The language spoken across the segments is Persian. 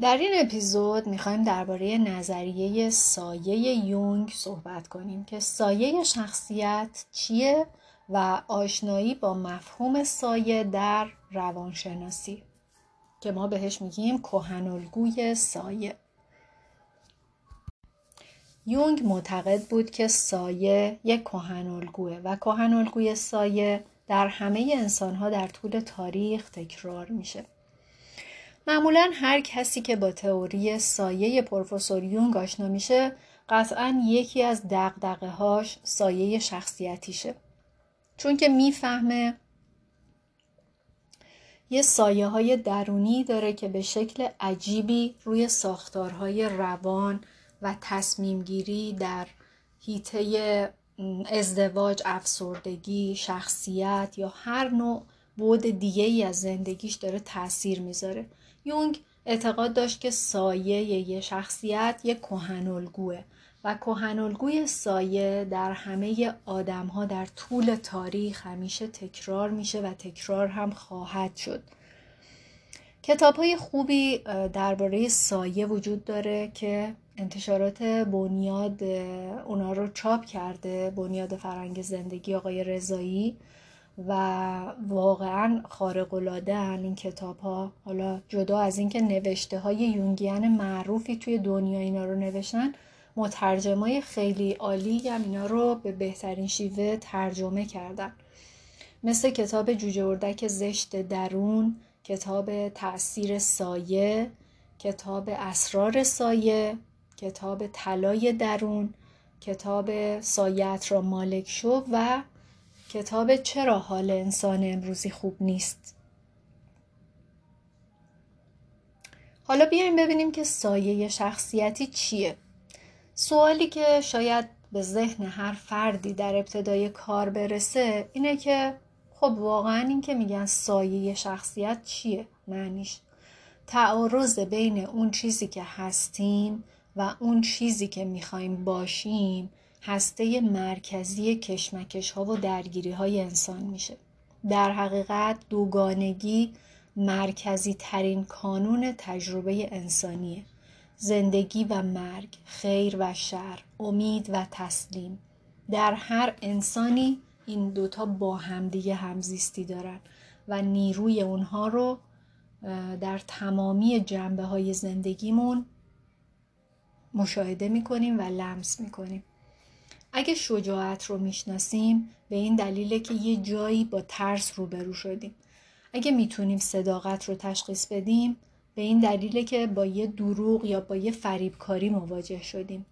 در این اپیزود می‌خوایم درباره نظریه سایه یونگ صحبت کنیم که سایه شخصیت چیه و آشنایی با مفهوم سایه در روانشناسی که ما بهش میگیم کهنالگوی سایه. یونگ معتقد بود که سایه یک کهنالگوه و کهنالگوی سایه در همه انسانها در طول تاریخ تکرار میشه. معمولا هر کسی که با تئوری سایه پروفسور یونگ آشنا میشه قطعا یکی از دقدقه هاش سایه شخصیتیشه. چون که می‌فهمه یه سایه های درونی داره که به شکل عجیبی روی ساختارهای روان و تصمیم گیری در هیته ازدواج، افسردگی، شخصیت یا هر نوع بود دیگه ای از زندگیش داره تاثیر می‌ذاره. یونگ اعتقاد داشت که سایه یه شخصیت یه کهنالگوه و کهنالگوی سایه در همه آدم ها در طول تاریخ همیشه تکرار میشه و تکرار هم خواهد شد. کتاب های خوبی درباره سایه وجود داره که انتشارات بنیاد اونا رو چاپ کرده بنیاد فرنگ زندگی آقای رضایی. و واقعا خارق العاده این کتاب ها حالا جدا از اینکه نوشته های یونگیان معروفی توی دنیا اینا رو نوشتن مترجمای خیلی عالی هم اینا رو به بهترین شیوه ترجمه کردن. مثل کتاب جوجه اردک زشت درون کتاب تاثیر سایه کتاب اسرار سایه کتاب طلای درون کتاب سایت را مالک شو و کتاب چرا حال انسان امروزی خوب نیست؟ حالا بیایم ببینیم که سایه شخصیتی چیه. سوالی که شاید به ذهن هر فردی در ابتدای کار برسه اینه که خب واقعا این که میگن سایه شخصیت چیه؟ معنیش تعارض بین اون چیزی که هستیم و اون چیزی که می‌خوایم باشیم هسته مرکزی کشمکش ها و درگیری های انسان میشه. در حقیقت دوگانگی مرکزی ترین کانون تجربه انسانیه. زندگی و مرگ خیر و شر امید و تسلیم. در هر انسانی این دوتا با همدیگه همزیستی دارن و نیروی اونها رو در تمامی جنبه های زندگیمون مشاهده می‌کنیم و لمس می‌کنیم. اگه شجاعت رو می‌شناسیم به این دلیله که یه جایی با ترس روبرو شدیم. اگه می‌تونیم صداقت رو تشخیص بدیم به این دلیله که با یه دروغ یا با یه فریبکاری مواجه شدیم.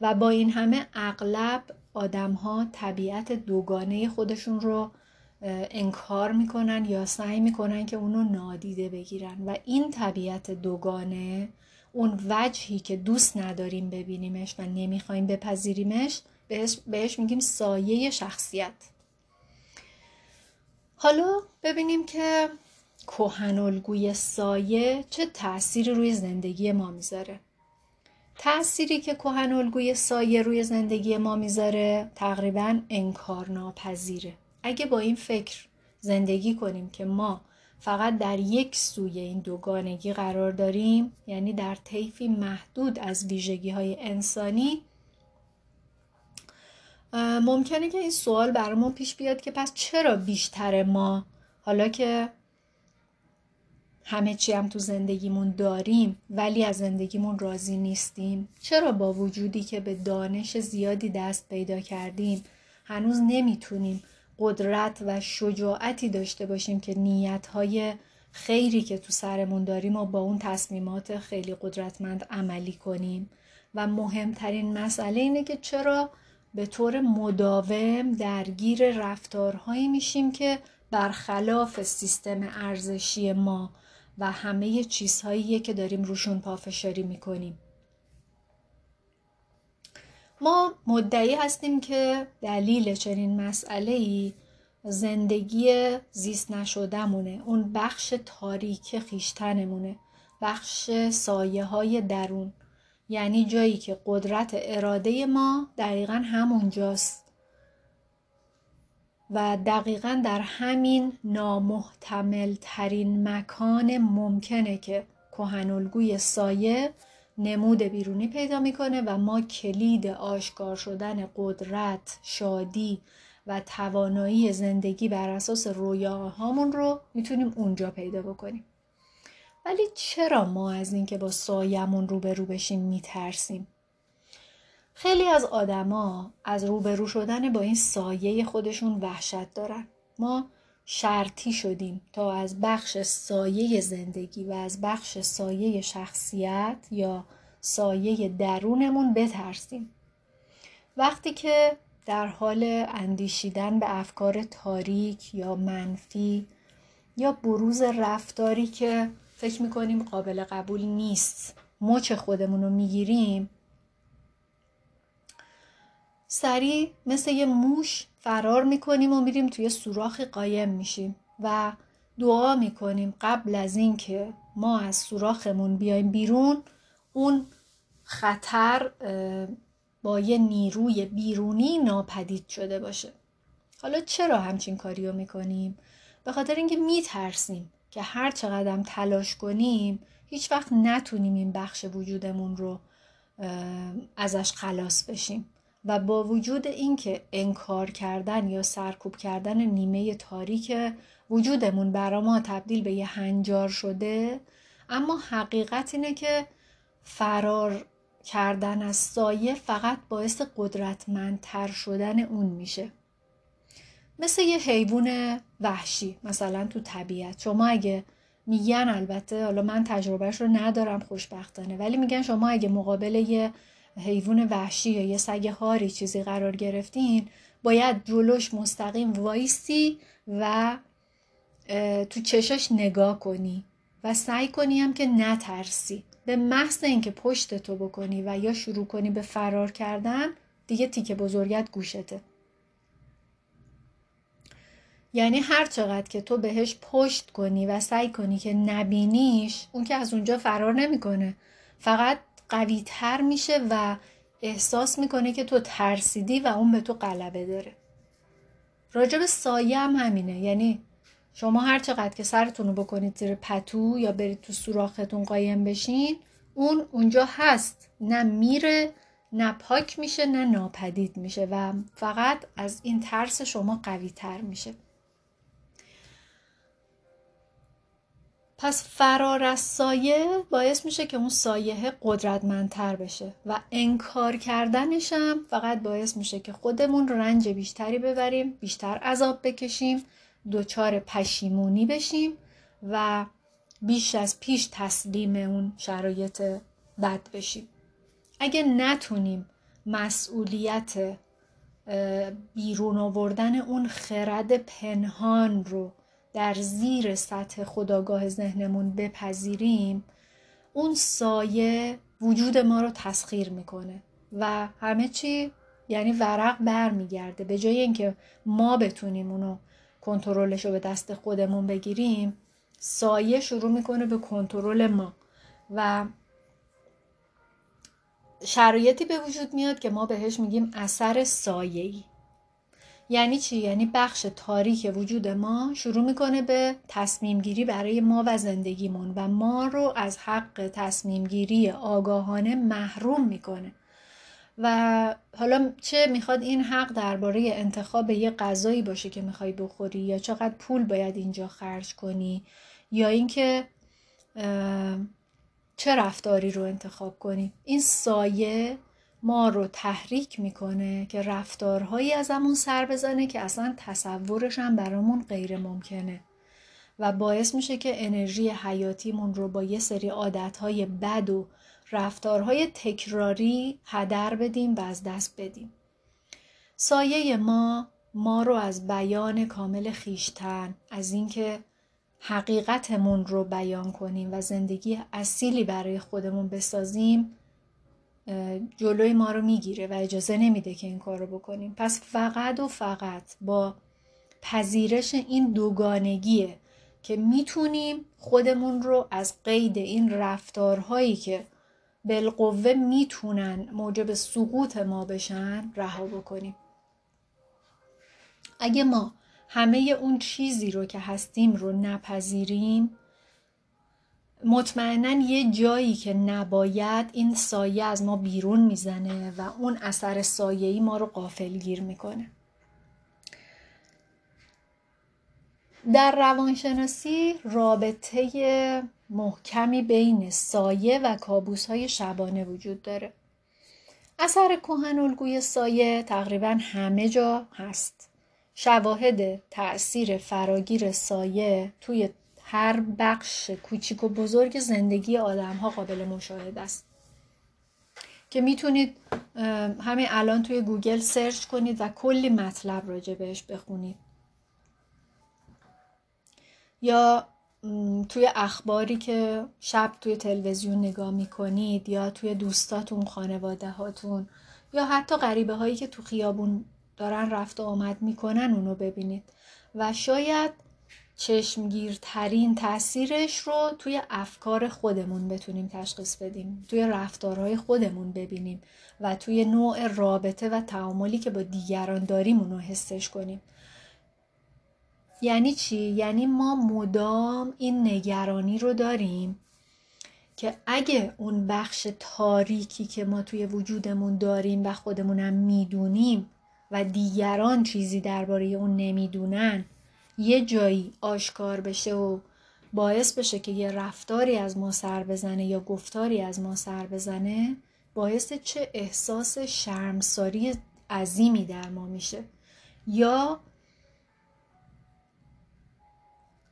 و با این همه اغلب آدم ها طبیعت دوگانه خودشون رو انکار می‌کنن یا سعی می‌کنن که اونو نادیده بگیرن. و این طبیعت دوگانه اون وجهی که دوست نداریم ببینیمش و نمی‌خوایم بپذیریمش بهش, بهش میگیم سایه شخصیت. حالا ببینیم که کوهنالگوی سایه چه تأثیری روی زندگی ما می‌ذاره. تأثیری که کوهنالگوی سایه روی زندگی ما می‌ذاره تقریبا انکار ناپذیره اگه با این فکر زندگی کنیم که ما فقط در یک سوی این دوگانگی قرار داریم یعنی در طیفی محدود از ویژگی های انسانی ممکنه که این سوال برامون پیش بیاد که پس چرا بیشتر ما حالا که همه چی هم تو زندگیمون داریم ولی از زندگیمون راضی نیستیم چرا با وجودی که به دانش زیادی دست پیدا کردیم هنوز نمی‌تونیم قدرت و شجاعتی داشته باشیم که نیتهای خیری که تو سرمون داریم و با اون تصمیمات خیلی قدرتمند عملی کنیم. و مهمترین مسئله اینه که چرا به طور مداوم درگیر رفتارهایی میشیم که برخلاف سیستم ارزشی ما و همه چیزهایی که داریم روشون پافشاری می‌کنیم. ما مدعی هستیم که دلیل چنین مسئله ای زندگی زیست نشدهمونه. اون بخش تاریک خیشتنمونه. بخش سایه های درون. یعنی جایی که قدرت اراده ما دقیقا همونجاست. و دقیقا در همین نامحتمل ترین مکان ممکنه که کهنالگوی سایه نمود بیرونی پیدا می‌کنه و ما کلید آشکار شدن قدرت، شادی و توانایی زندگی بر اساس رویاهامون رو می‌تونیم اونجا پیدا بکنیم. ولی چرا ما از اینکه با سایمون روبرو بشیم میترسیم؟ خیلی از آدما از روبرو شدن با این سایه خودشون وحشت دارن. ما شرطی شدیم تا از بخش سایه زندگی و از بخش سایه شخصیت یا سایه درونمون بترسیم. وقتی که در حال اندیشیدن به افکار تاریک یا منفی یا بروز رفتاری که فکر می‌کنیم قابل قبول نیست مچ خودمون رو می‌گیریم سریع مثل یه موش فرار می‌کنیم و میریم توی سوراخ قایم میشیم و دعا می‌کنیم قبل از اینکه ما از سوراخمون بیایم بیرون اون خطر با یه نیروی بیرونی ناپدید شده باشه حالا چرا همچین کاری رو می‌کنیم؟ به خاطر اینکه میترسیم که هر چقدر تلاش کنیم هیچ وقت نتونیم این بخش وجودمون رو ازش خلاص بشیم و با وجود اینکه انکار کردن یا سرکوب کردن نیمه تاریک وجودمون برا ما تبدیل به یه هنجار شده اما حقیقت اینه که فرار کردن از سایه فقط باعث قدرتمندتر شدن اون میشه. مثل یه حیوان وحشی مثلا تو طبیعت. شما اگه میگن البته حالا من تجربهش رو ندارم خوشبختانه ولی میگن شما اگه مقابل یه حیوان وحشی یا یه سگ هاری چیزی قرار گرفتین باید جلوش مستقیم وایسی و تو چشاش نگاه کنی و سعی کنی هم که نترسی. به محض اینکه پشت تو بکنی و یا شروع کنی به فرار کردن دیگه تیکه بزرگت گوشته. یعنی هر چقدر که تو بهش پشت کنی و سعی کنی که نبینیش اون که از اونجا فرار نمی‌کنه. فقط قوی تر میشه و احساس می‌کنه که تو ترسیدی و اون به تو غلبه داره. راجب سایه هم همینه. یعنی شما هر چقدر که سرتون رو بکنید زیر پتو یا برید تو سوراختون قایم بشین اون اونجا هست. نه میره نه پاک میشه نه ناپدید میشه و فقط از این ترس شما قوی تر میشه. پس فرار از سایه باعث میشه که اون سایه قدرتمندتر بشه و انکار کردنش هم فقط باعث میشه که خودمون رنج بیشتری ببریم بیشتر عذاب بکشیم دچار پشیمونی بشیم و بیش از پیش تسلیم اون شرایط بد بشیم. اگه نتونیم مسئولیت بیرون آوردن اون خرد پنهان رو در زیر سطح خداگاه ذهنمون بپذیریم اون سایه وجود ما رو تسخیر می‌کنه و همه چی یعنی ورق برمیگرده. به جای اینکه ما بتونیم اونو کنترلش رو به دست خودمون بگیریم سایه شروع می‌کنه به کنترل ما و شرایطی به وجود میاد که ما بهش میگیم اثر سایه‌ای. یعنی چی؟ یعنی بخش تاریک وجود ما شروع می‌کنه به تصمیم گیری برای ما و زندگیمون و ما رو از حق تصمیم گیری آگاهانه محروم می‌کنه. و حالا چه می‌خواد این حق درباره انتخاب یه غذایی باشه که می‌خوای بخوری یا چقدر پول باید اینجا خرج کنی یا اینکه چه رفتاری رو انتخاب کنی؟ این سایه ما رو تحریک می‌کنه که رفتارهایی از همون سر بزنه که اصلا تصورش هم برامون غیر ممکنه و باعث میشه که انرژی حیاتیمون رو با یه سری عادتهای بد و رفتارهای تکراری هدر بدیم و از دست بدیم. سایه ما ما رو از بیان کامل خیشتن از اینکه حقیقتمون رو بیان کنیم و زندگی اصیلی برای خودمون بسازیم جلوی ما رو می‌گیره و اجازه نمیده که این کار رو بکنیم. پس فقط و فقط با پذیرش این دوگانگیه که می‌تونیم خودمون رو از قید این رفتارهایی که بالقوه می‌تونن موجب سقوط ما بشن رها بکنیم. اگه ما همه اون چیزی رو که هستیم رو نپذیریم مطمئنا یه جایی که نباید این سایه از ما بیرون می‌زنه و اون اثر سایه‌ای ما رو قافلگیر می‌کنه. در روانشناسی رابطه محکمی بین سایه و کابوس های شبانه وجود داره. اثر کهن الگوی سایه تقریبا همه جا هست. شواهد تأثیر فراگیر سایه توی هر بخش کوچیک و بزرگ زندگی آدم ها قابل مشاهده است. که می‌تونید همین الان توی گوگل search کنید و کلی مطلب راجع بهش بخونید. یا توی اخباری که شب توی تلویزیون نگاه می‌کنید یا توی دوستاتون خانواده هاتون یا حتی غریبه هایی که تو خیابون دارن رفت و آمد می‌کنن اونو ببینید. و شاید چشمگیرترین تاثیرش رو توی افکار خودمون بتونیم تشخیص بدیم توی رفتارهای خودمون ببینیم و توی نوع رابطه و تعاملی که با دیگران داریم اونو حسش کنیم یعنی چی؟ یعنی ما مدام این نگرانی رو داریم که اگه اون بخش تاریکی که ما توی وجودمون داریم و خودمونم می‌دونیم و دیگران چیزی درباره اون نمی‌دونن یه جایی آشکار بشه و باعث بشه که یه رفتاری از ما سر بزنه یا گفتاری از ما سر بزنه باعث چه احساس شرمساری عظیمی در ما میشه. یا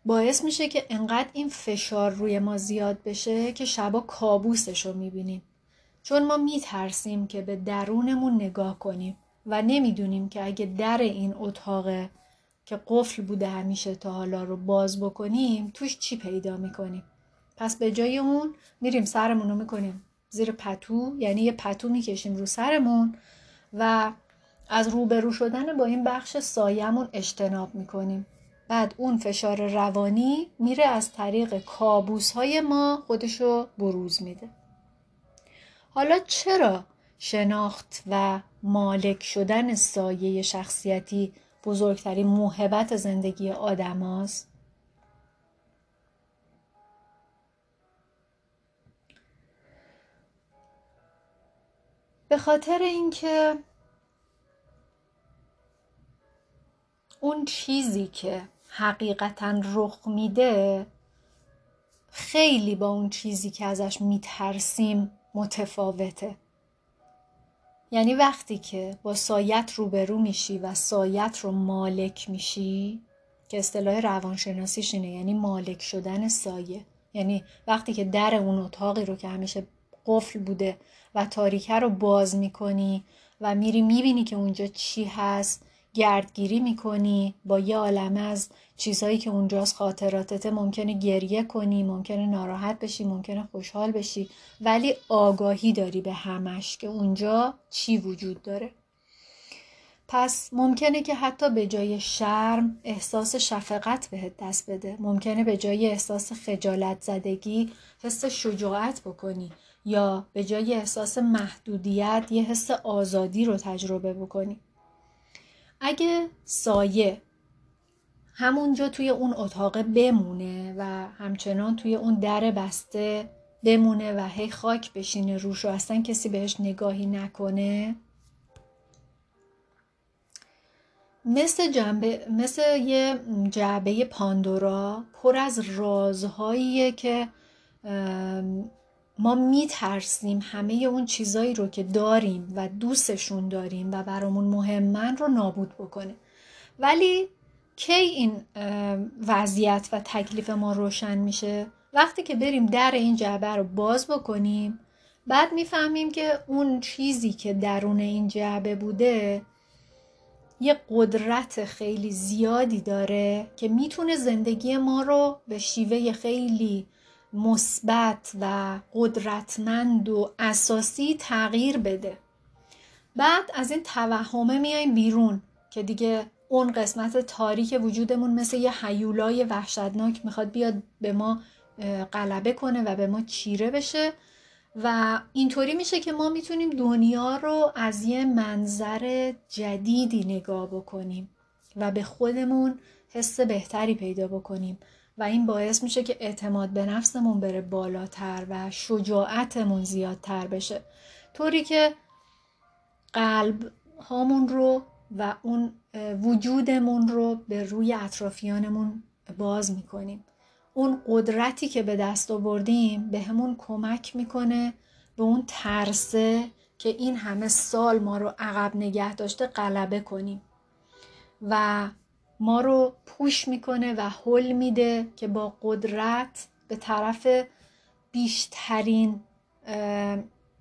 باعث میشه که انقدر این فشار روی ما زیاد بشه که شبا کابوسش رو می‌بینیم. چون ما میترسیم که به درونمون نگاه کنیم و نمی‌دونیم که اگه در این اتاق که قفل بوده همیشه تا حالا رو باز بکنیم توش چی پیدا می‌کنیم؟ پس به جای اون میریم سرمون رو می‌کنیم زیر پتو یعنی یه پتو می‌کشیم رو سرمون و از روبرو شدن با این بخش سایمون اجتناب می‌کنیم. بعد اون فشار روانی میره از طریق کابوس های ما خودشو بروز میده. حالا چرا شناخت و مالک شدن سایه شخصیتی بزرگترین موهبت زندگی آدم هاست؟ به خاطر اینکه اون چیزی که حقیقتا رخ میده خیلی با اون چیزی که ازش میترسیم متفاوته یعنی وقتی که با سایت روبرو میشی و سایت رو مالک میشی که اصطلاح روانشناسیش اینه یعنی مالک شدن سایه. یعنی وقتی که در اون اتاقی رو که همیشه قفل بوده و تاریکه رو باز می‌کنی و میری می‌بینی که اونجا چی هست گردگیری می‌کنی با یه عالم از چیزهایی که اونجاست خاطراتت ممکنه گریه کنی ممکنه ناراحت بشی ممکنه خوشحال بشی ولی آگاهی داری به همش که اونجا چی وجود داره. پس ممکنه که حتی به جای شرم احساس شفقت بهت دست بده. ممکنه به جای احساس خجالت زدگی حس شجاعت بکنی یا به جای احساس محدودیت یه حس آزادی رو تجربه بکنی. اگه سایه همونجا توی اون اتاق بمونه و همچنان توی اون در بسته بمونه و هی خاک بشینه روش و اصلا کسی بهش نگاهی نکنه مثل, جنبه، مثل یه جعبه پاندورا پر از رازهاییه که ما میترسیم همه اون چیزایی رو که داریم و دوستشون داریم و برامون مهمن رو نابود بکنه. ولی کی این وضعیت و تکلیف ما روشن میشه؟ وقتی که بریم در این جعبه رو باز بکنیم بعد می‌فهمیم که اون چیزی که درون این جعبه بوده یه قدرت خیلی زیادی داره که می‌تونه زندگی ما رو به شیوه خیلی مثبت و قدرتمند و اساسی تغییر بده. بعد از این توهمه میایم بیرون که دیگه اون قسمت تاریک وجودمون مثل یه حیولای وحشتناک می‌خواد بیاد به ما غلبه کنه و به ما چیره بشه. و اینطوری میشه که ما می‌تونیم دنیا رو از یه منظر جدیدی نگاه بکنیم و به خودمون حس بهتری پیدا بکنیم. و این باعث میشه که اعتماد به نفسمون بره بالاتر و شجاعتمون زیادتر بشه. طوری که قلب هامون رو و اون وجودمون رو به روی اطرافیانمون باز می‌کنیم. اون قدرتی که به دست آوردیم به همون کمک می‌کنه به اون ترسه که این همه سال ما رو عقب نگه داشته غلبه کنیم. و ما رو پوش می‌کنه و حل میده که با قدرت به طرف بیشترین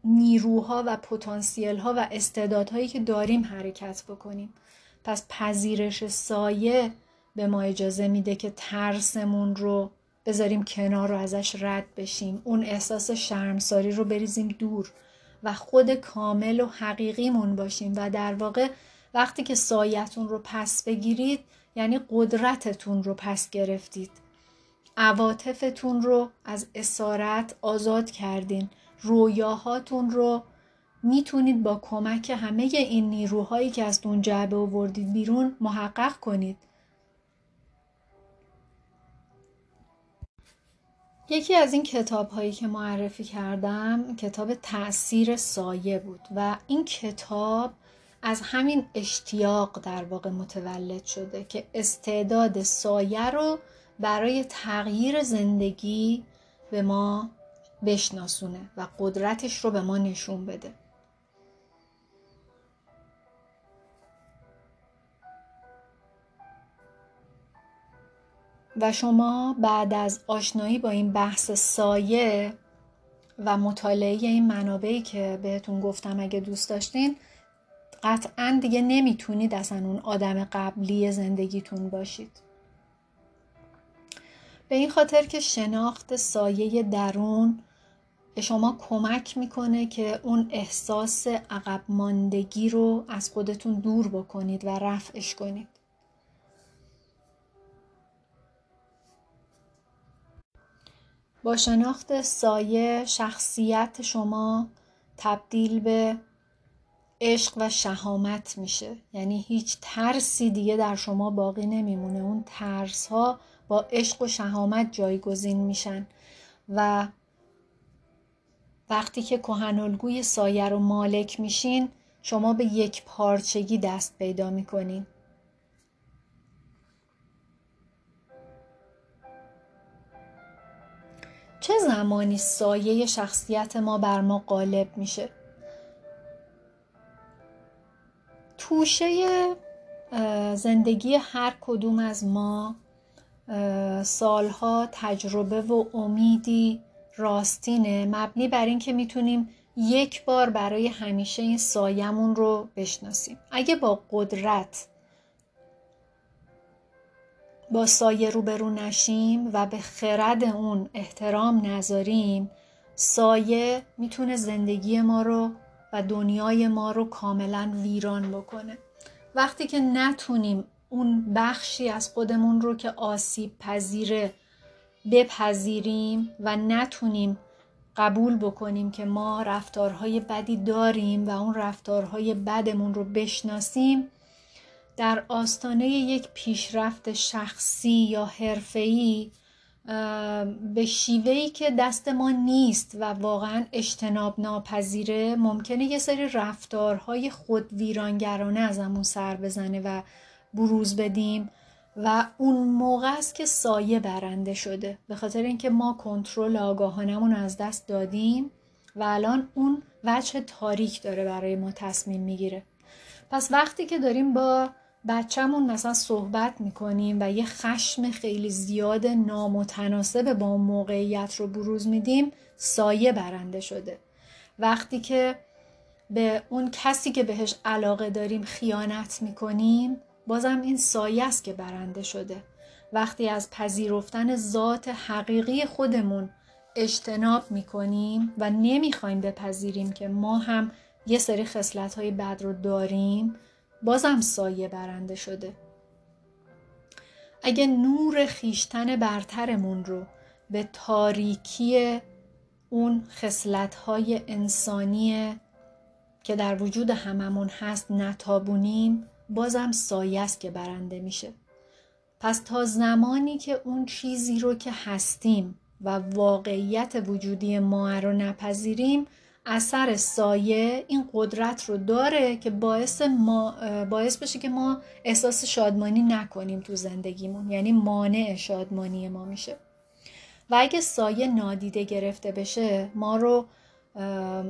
نیروها و پتانسیل ها و استعدادهایی که داریم حرکت بکنیم. پس پذیرش سایه به ما اجازه میده که ترسمون رو بذاریم کنار رو ازش رد بشیم. اون احساس شرمساری رو بریزیم دور و خود کامل و حقیقیمون باشیم. و در واقع وقتی که سایتون رو پس بگیرید یعنی قدرتتون رو پس گرفتید. عواطفتون رو از اسارت آزاد کردین. رویاهاتون رو می‌تونید با کمک همه این نیروهایی که از اون جعبه آوردید بیرون محقق کنید. یکی از این کتاب هایی که معرفی کردم کتاب تاثیر سایه بود و این کتاب از همین اشتیاق در واقع متولد شده که استعداد سایه رو برای تغییر زندگی به ما بشناسونه و قدرتش رو به ما نشون بده. و شما بعد از آشنایی با این بحث سایه و مطالعه این منابعی که بهتون گفتم اگه دوست داشتین قطعا دیگه نمی‌تونید اصلا اون آدم قبلی زندگیتون باشید. به این خاطر که شناخت سایه درون به شما کمک می‌کنه که اون احساس عقب ماندگی رو از خودتون دور بکنید و رفعش کنید. با شناخت سایه شخصیت شما تبدیل به عشق و شهامت میشه. یعنی هیچ ترسی دیگه در شما باقی نمیمونه. اون ترس ها با عشق و شهامت جایگزین میشن. و وقتی که کهنالگوی سایه رو مالک میشین شما به یک پارچگی دست پیدا می‌کنین. چه زمانی سایه شخصیت ما بر ما غالب میشه؟ توشه زندگی هر کدوم از ما سالها تجربه و امیدی راستینه. مبنی بر اینکه می‌تونیم یک بار برای همیشه این سایمون رو بشناسیم. اگه با قدرت با سایه روبرو نشیم و به خرد اون احترام نذاریم سایه می‌تونه زندگی ما رو و دنیای ما رو کاملا ویران بکنه. وقتی که نتونیم اون بخشی از خودمون رو که آسیب پذیره بپذیریم و نتونیم قبول بکنیم که ما رفتارهای بدی داریم و اون رفتارهای بدمون رو بشناسیم در آستانه یک پیشرفت شخصی یا حرفه‌ای به شیوهی که دست ما نیست و واقعا اجتناب ناپذیره ممکنه یه سری رفتارهای خود ویرانگرانه ازمون سر بزنه و بروز بدیم و اون موقع است که سایه برنده شده. به خاطر اینکه ما کنترل آگاهانمون از دست دادیم و الان اون وجه تاریک داره برای ما تصمیم می‌گیره. پس وقتی که داریم با بچهمون مثلا صحبت می‌کنیم و یه خشم خیلی زیاد نامتناسب با موقعیت رو بروز میدیم سایه برنده شده. وقتی که به اون کسی که بهش علاقه داریم خیانت می‌کنیم بازم این سایه است که برنده شده. وقتی از پذیرفتن ذات حقیقی خودمون اجتناب می‌کنیم و نمی‌خوایم بپذیریم که ما هم یه سری خصلت های بد رو داریم بازم سایه برنده شده. اگه نور خیشتن برترمون رو به تاریکی اون های انسانی که در وجود هممون هست نتابونیم بازم سایه است که برنده میشه. پس تا زمانی که اون چیزی رو که هستیم و واقعیت وجودی ما رو نپذیریم اثر سایه این قدرت رو داره که باعث, ما، باعث بشه که ما احساس شادمانی نکنیم تو زندگیمون. یعنی مانع شادمانی ما میشه. و اگه سایه نادیده گرفته بشه ما رو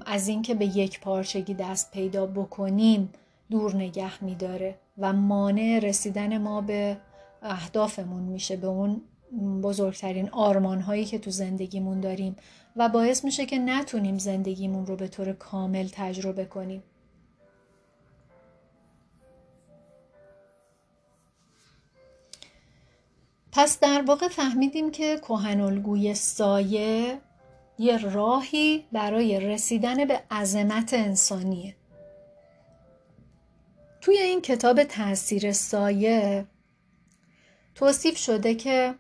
از اینکه به یک پارچگی دست پیدا بکنیم دور نگه میداره و مانع رسیدن ما به اهدافمون میشه به اون بزرگترین آرمان هایی که تو زندگیمون داریم و باعث میشه که نتونیم زندگیمون رو به طور کامل تجربه کنیم. پس در واقع فهمیدیم که کهنالگوی سایه یه راهی برای رسیدن به عظمت انسانیه. توی این کتاب تاثیر سایه توصیف شده که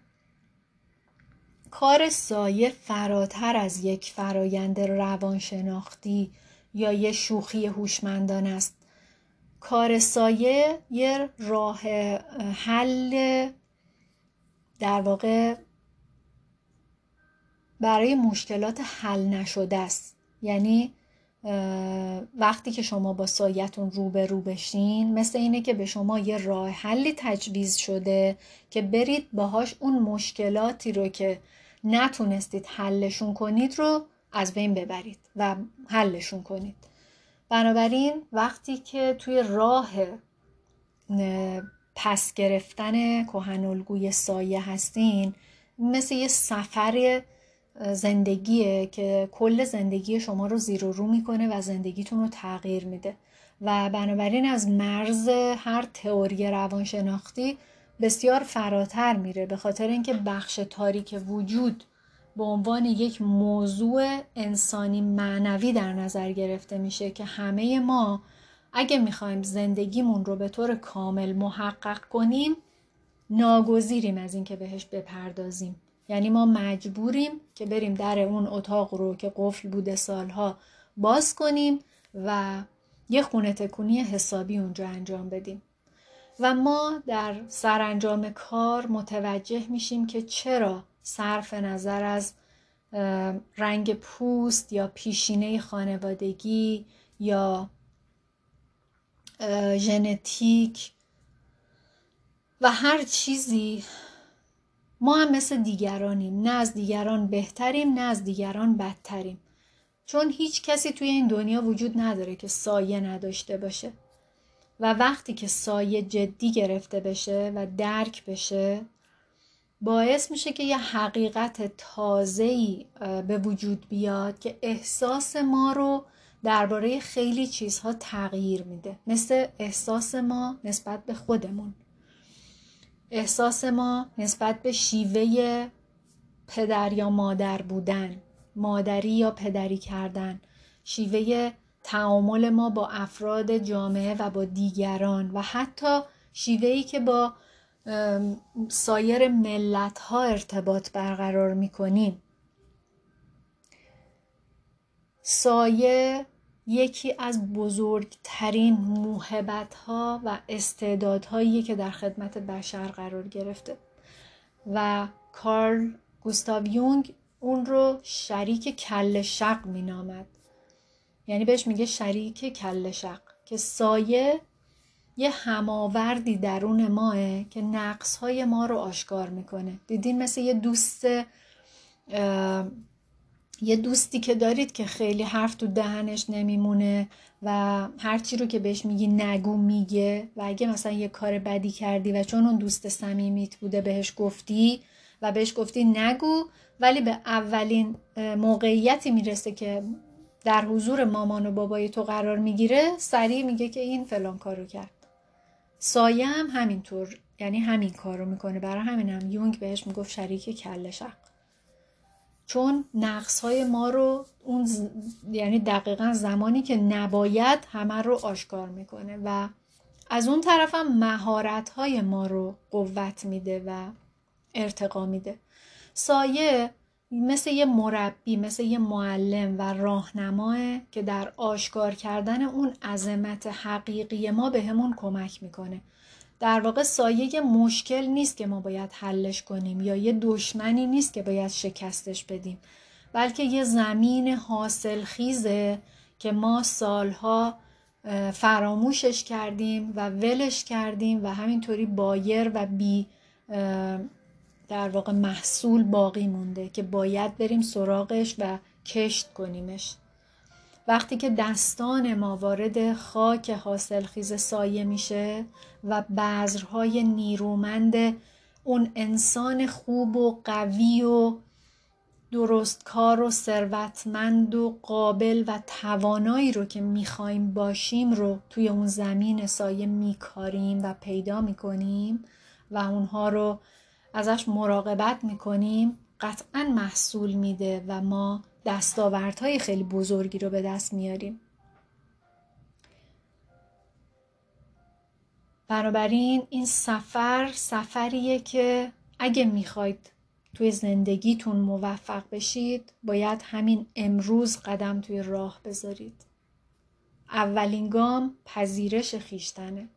کار سایه فراتر از یک فرایند روانشناختی یا یه شوخی هوشمندان است. کار سایه یه راه حل در واقع برای مشکلات حل نشده است. یعنی وقتی که شما با سایتون رو به رو بشین مثل اینه که به شما یه راه حلی تجویز شده که برید باهاش اون مشکلاتی رو که نتونستید حلشون کنید رو از بین ببرید و حلشون کنید. بنابراین وقتی که توی راه پس گرفتن کهنالگوی سایه هستین مثل یه سفر زندگیه که کل زندگی شما رو زیر و رو می‌کنه و زندگیتون رو تغییر میده. و بنابراین از مرز هر تئوری روانشناختی بسیار فراتر میره به خاطر اینکه بخش تاریک وجود به عنوان یک موضوع انسانی معنوی در نظر گرفته میشه که همه ما اگه می‌خوایم زندگیمون رو به طور کامل محقق کنیم ناگزیریم از اینکه بهش بپردازیم. یعنی ما مجبوریم که بریم در اون اتاق رو که قفل بوده سالها باز کنیم و یه خونه تکونی حسابی اونجا انجام بدیم. و ما در سرانجام کار متوجه میشیم که چرا صرف نظر از رنگ پوست یا پیشینه خانوادگی یا ژنتیک و هر چیزی ما هم مثل دیگرانیم. نه از دیگران بهتریم نه از دیگران بدتریم. چون هیچ کسی توی این دنیا وجود نداره که سایه نداشته باشه. و وقتی که سایه جدی گرفته بشه و درک بشه باعث میشه که یه حقیقت تازه‌ای به وجود بیاد که احساس ما رو درباره خیلی چیزها تغییر میده. مثل احساس ما نسبت به خودمون. احساس ما نسبت به شیوه پدر یا مادر بودن مادری یا پدری کردن شیوه تعامل ما با افراد جامعه و با دیگران و حتی شیوهی که با سایر ملت ها ارتباط برقرار می کنیم سایه یکی از بزرگترین موهبت ها و استعدادهایی که در خدمت بشر قرار گرفته و کارل گوستاو یونگ اون رو شریک کل شق می نامد یعنی بهش میگه شریک کل شق که سایه یه هماوردی درون ماه که نقص های ما رو آشکار می‌کنه. دیدین مثل یه دوست یه دوستی که دارید که خیلی حرف تو دهنش نمیمونه و هرچی رو که بهش میگی نگو میگه و اگه مثلا یه کار بدی کردی و چون اون دوست صمیمیت بوده بهش گفتی و بهش گفتی نگو ولی به اولین موقعیتی می‌رسه که در حضور مامان و بابای تو قرار می‌گیره سریع میگه که این فلان کارو کرد. سایه هم همینطور یعنی همین کار رو می‌کنه. برای همین هم یونگ بهش می‌گفت شریک کل شق. چون نقص های ما رو اون یعنی دقیقا زمانی که نباید همه رو آشکار می‌کنه و از اون طرف هم مهارت های ما رو قوت میده و ارتقا میده. سایه مثل یه مربی مثل یه معلم و راهنماه که در آشکار کردن اون عظمت حقیقی ما به همون کمک می‌کنه. در واقع سایه مشکل نیست که ما باید حلش کنیم یا یه دشمنی نیست که باید شکستش بدیم بلکه یه زمین حاصل خیزه که ما سالها فراموشش کردیم و ولش کردیم و همینطوری بایر و بی در واقع محصول باقی مونده که باید بریم سراغش و کشت کنیمش. وقتی که دستان ما وارد خاک حاصل خیز سایه میشه و بذرهای نیرومند اون انسان خوب و قوی و درستکار و ثروتمند و قابل و توانایی رو که می‌خوایم باشیم رو توی اون زمین سایه میکاریم و پیدا می‌کنیم و اونها رو ازش مراقبت می‌کنیم قطعا محصول میده و ما دستاوردهای خیلی بزرگی رو به دست میاریم. بنابراین این سفر سفریه که اگه می‌خواید توی زندگیتون موفق بشید باید همین امروز قدم توی راه بذارید. اولین گام پذیرش خیشتنه.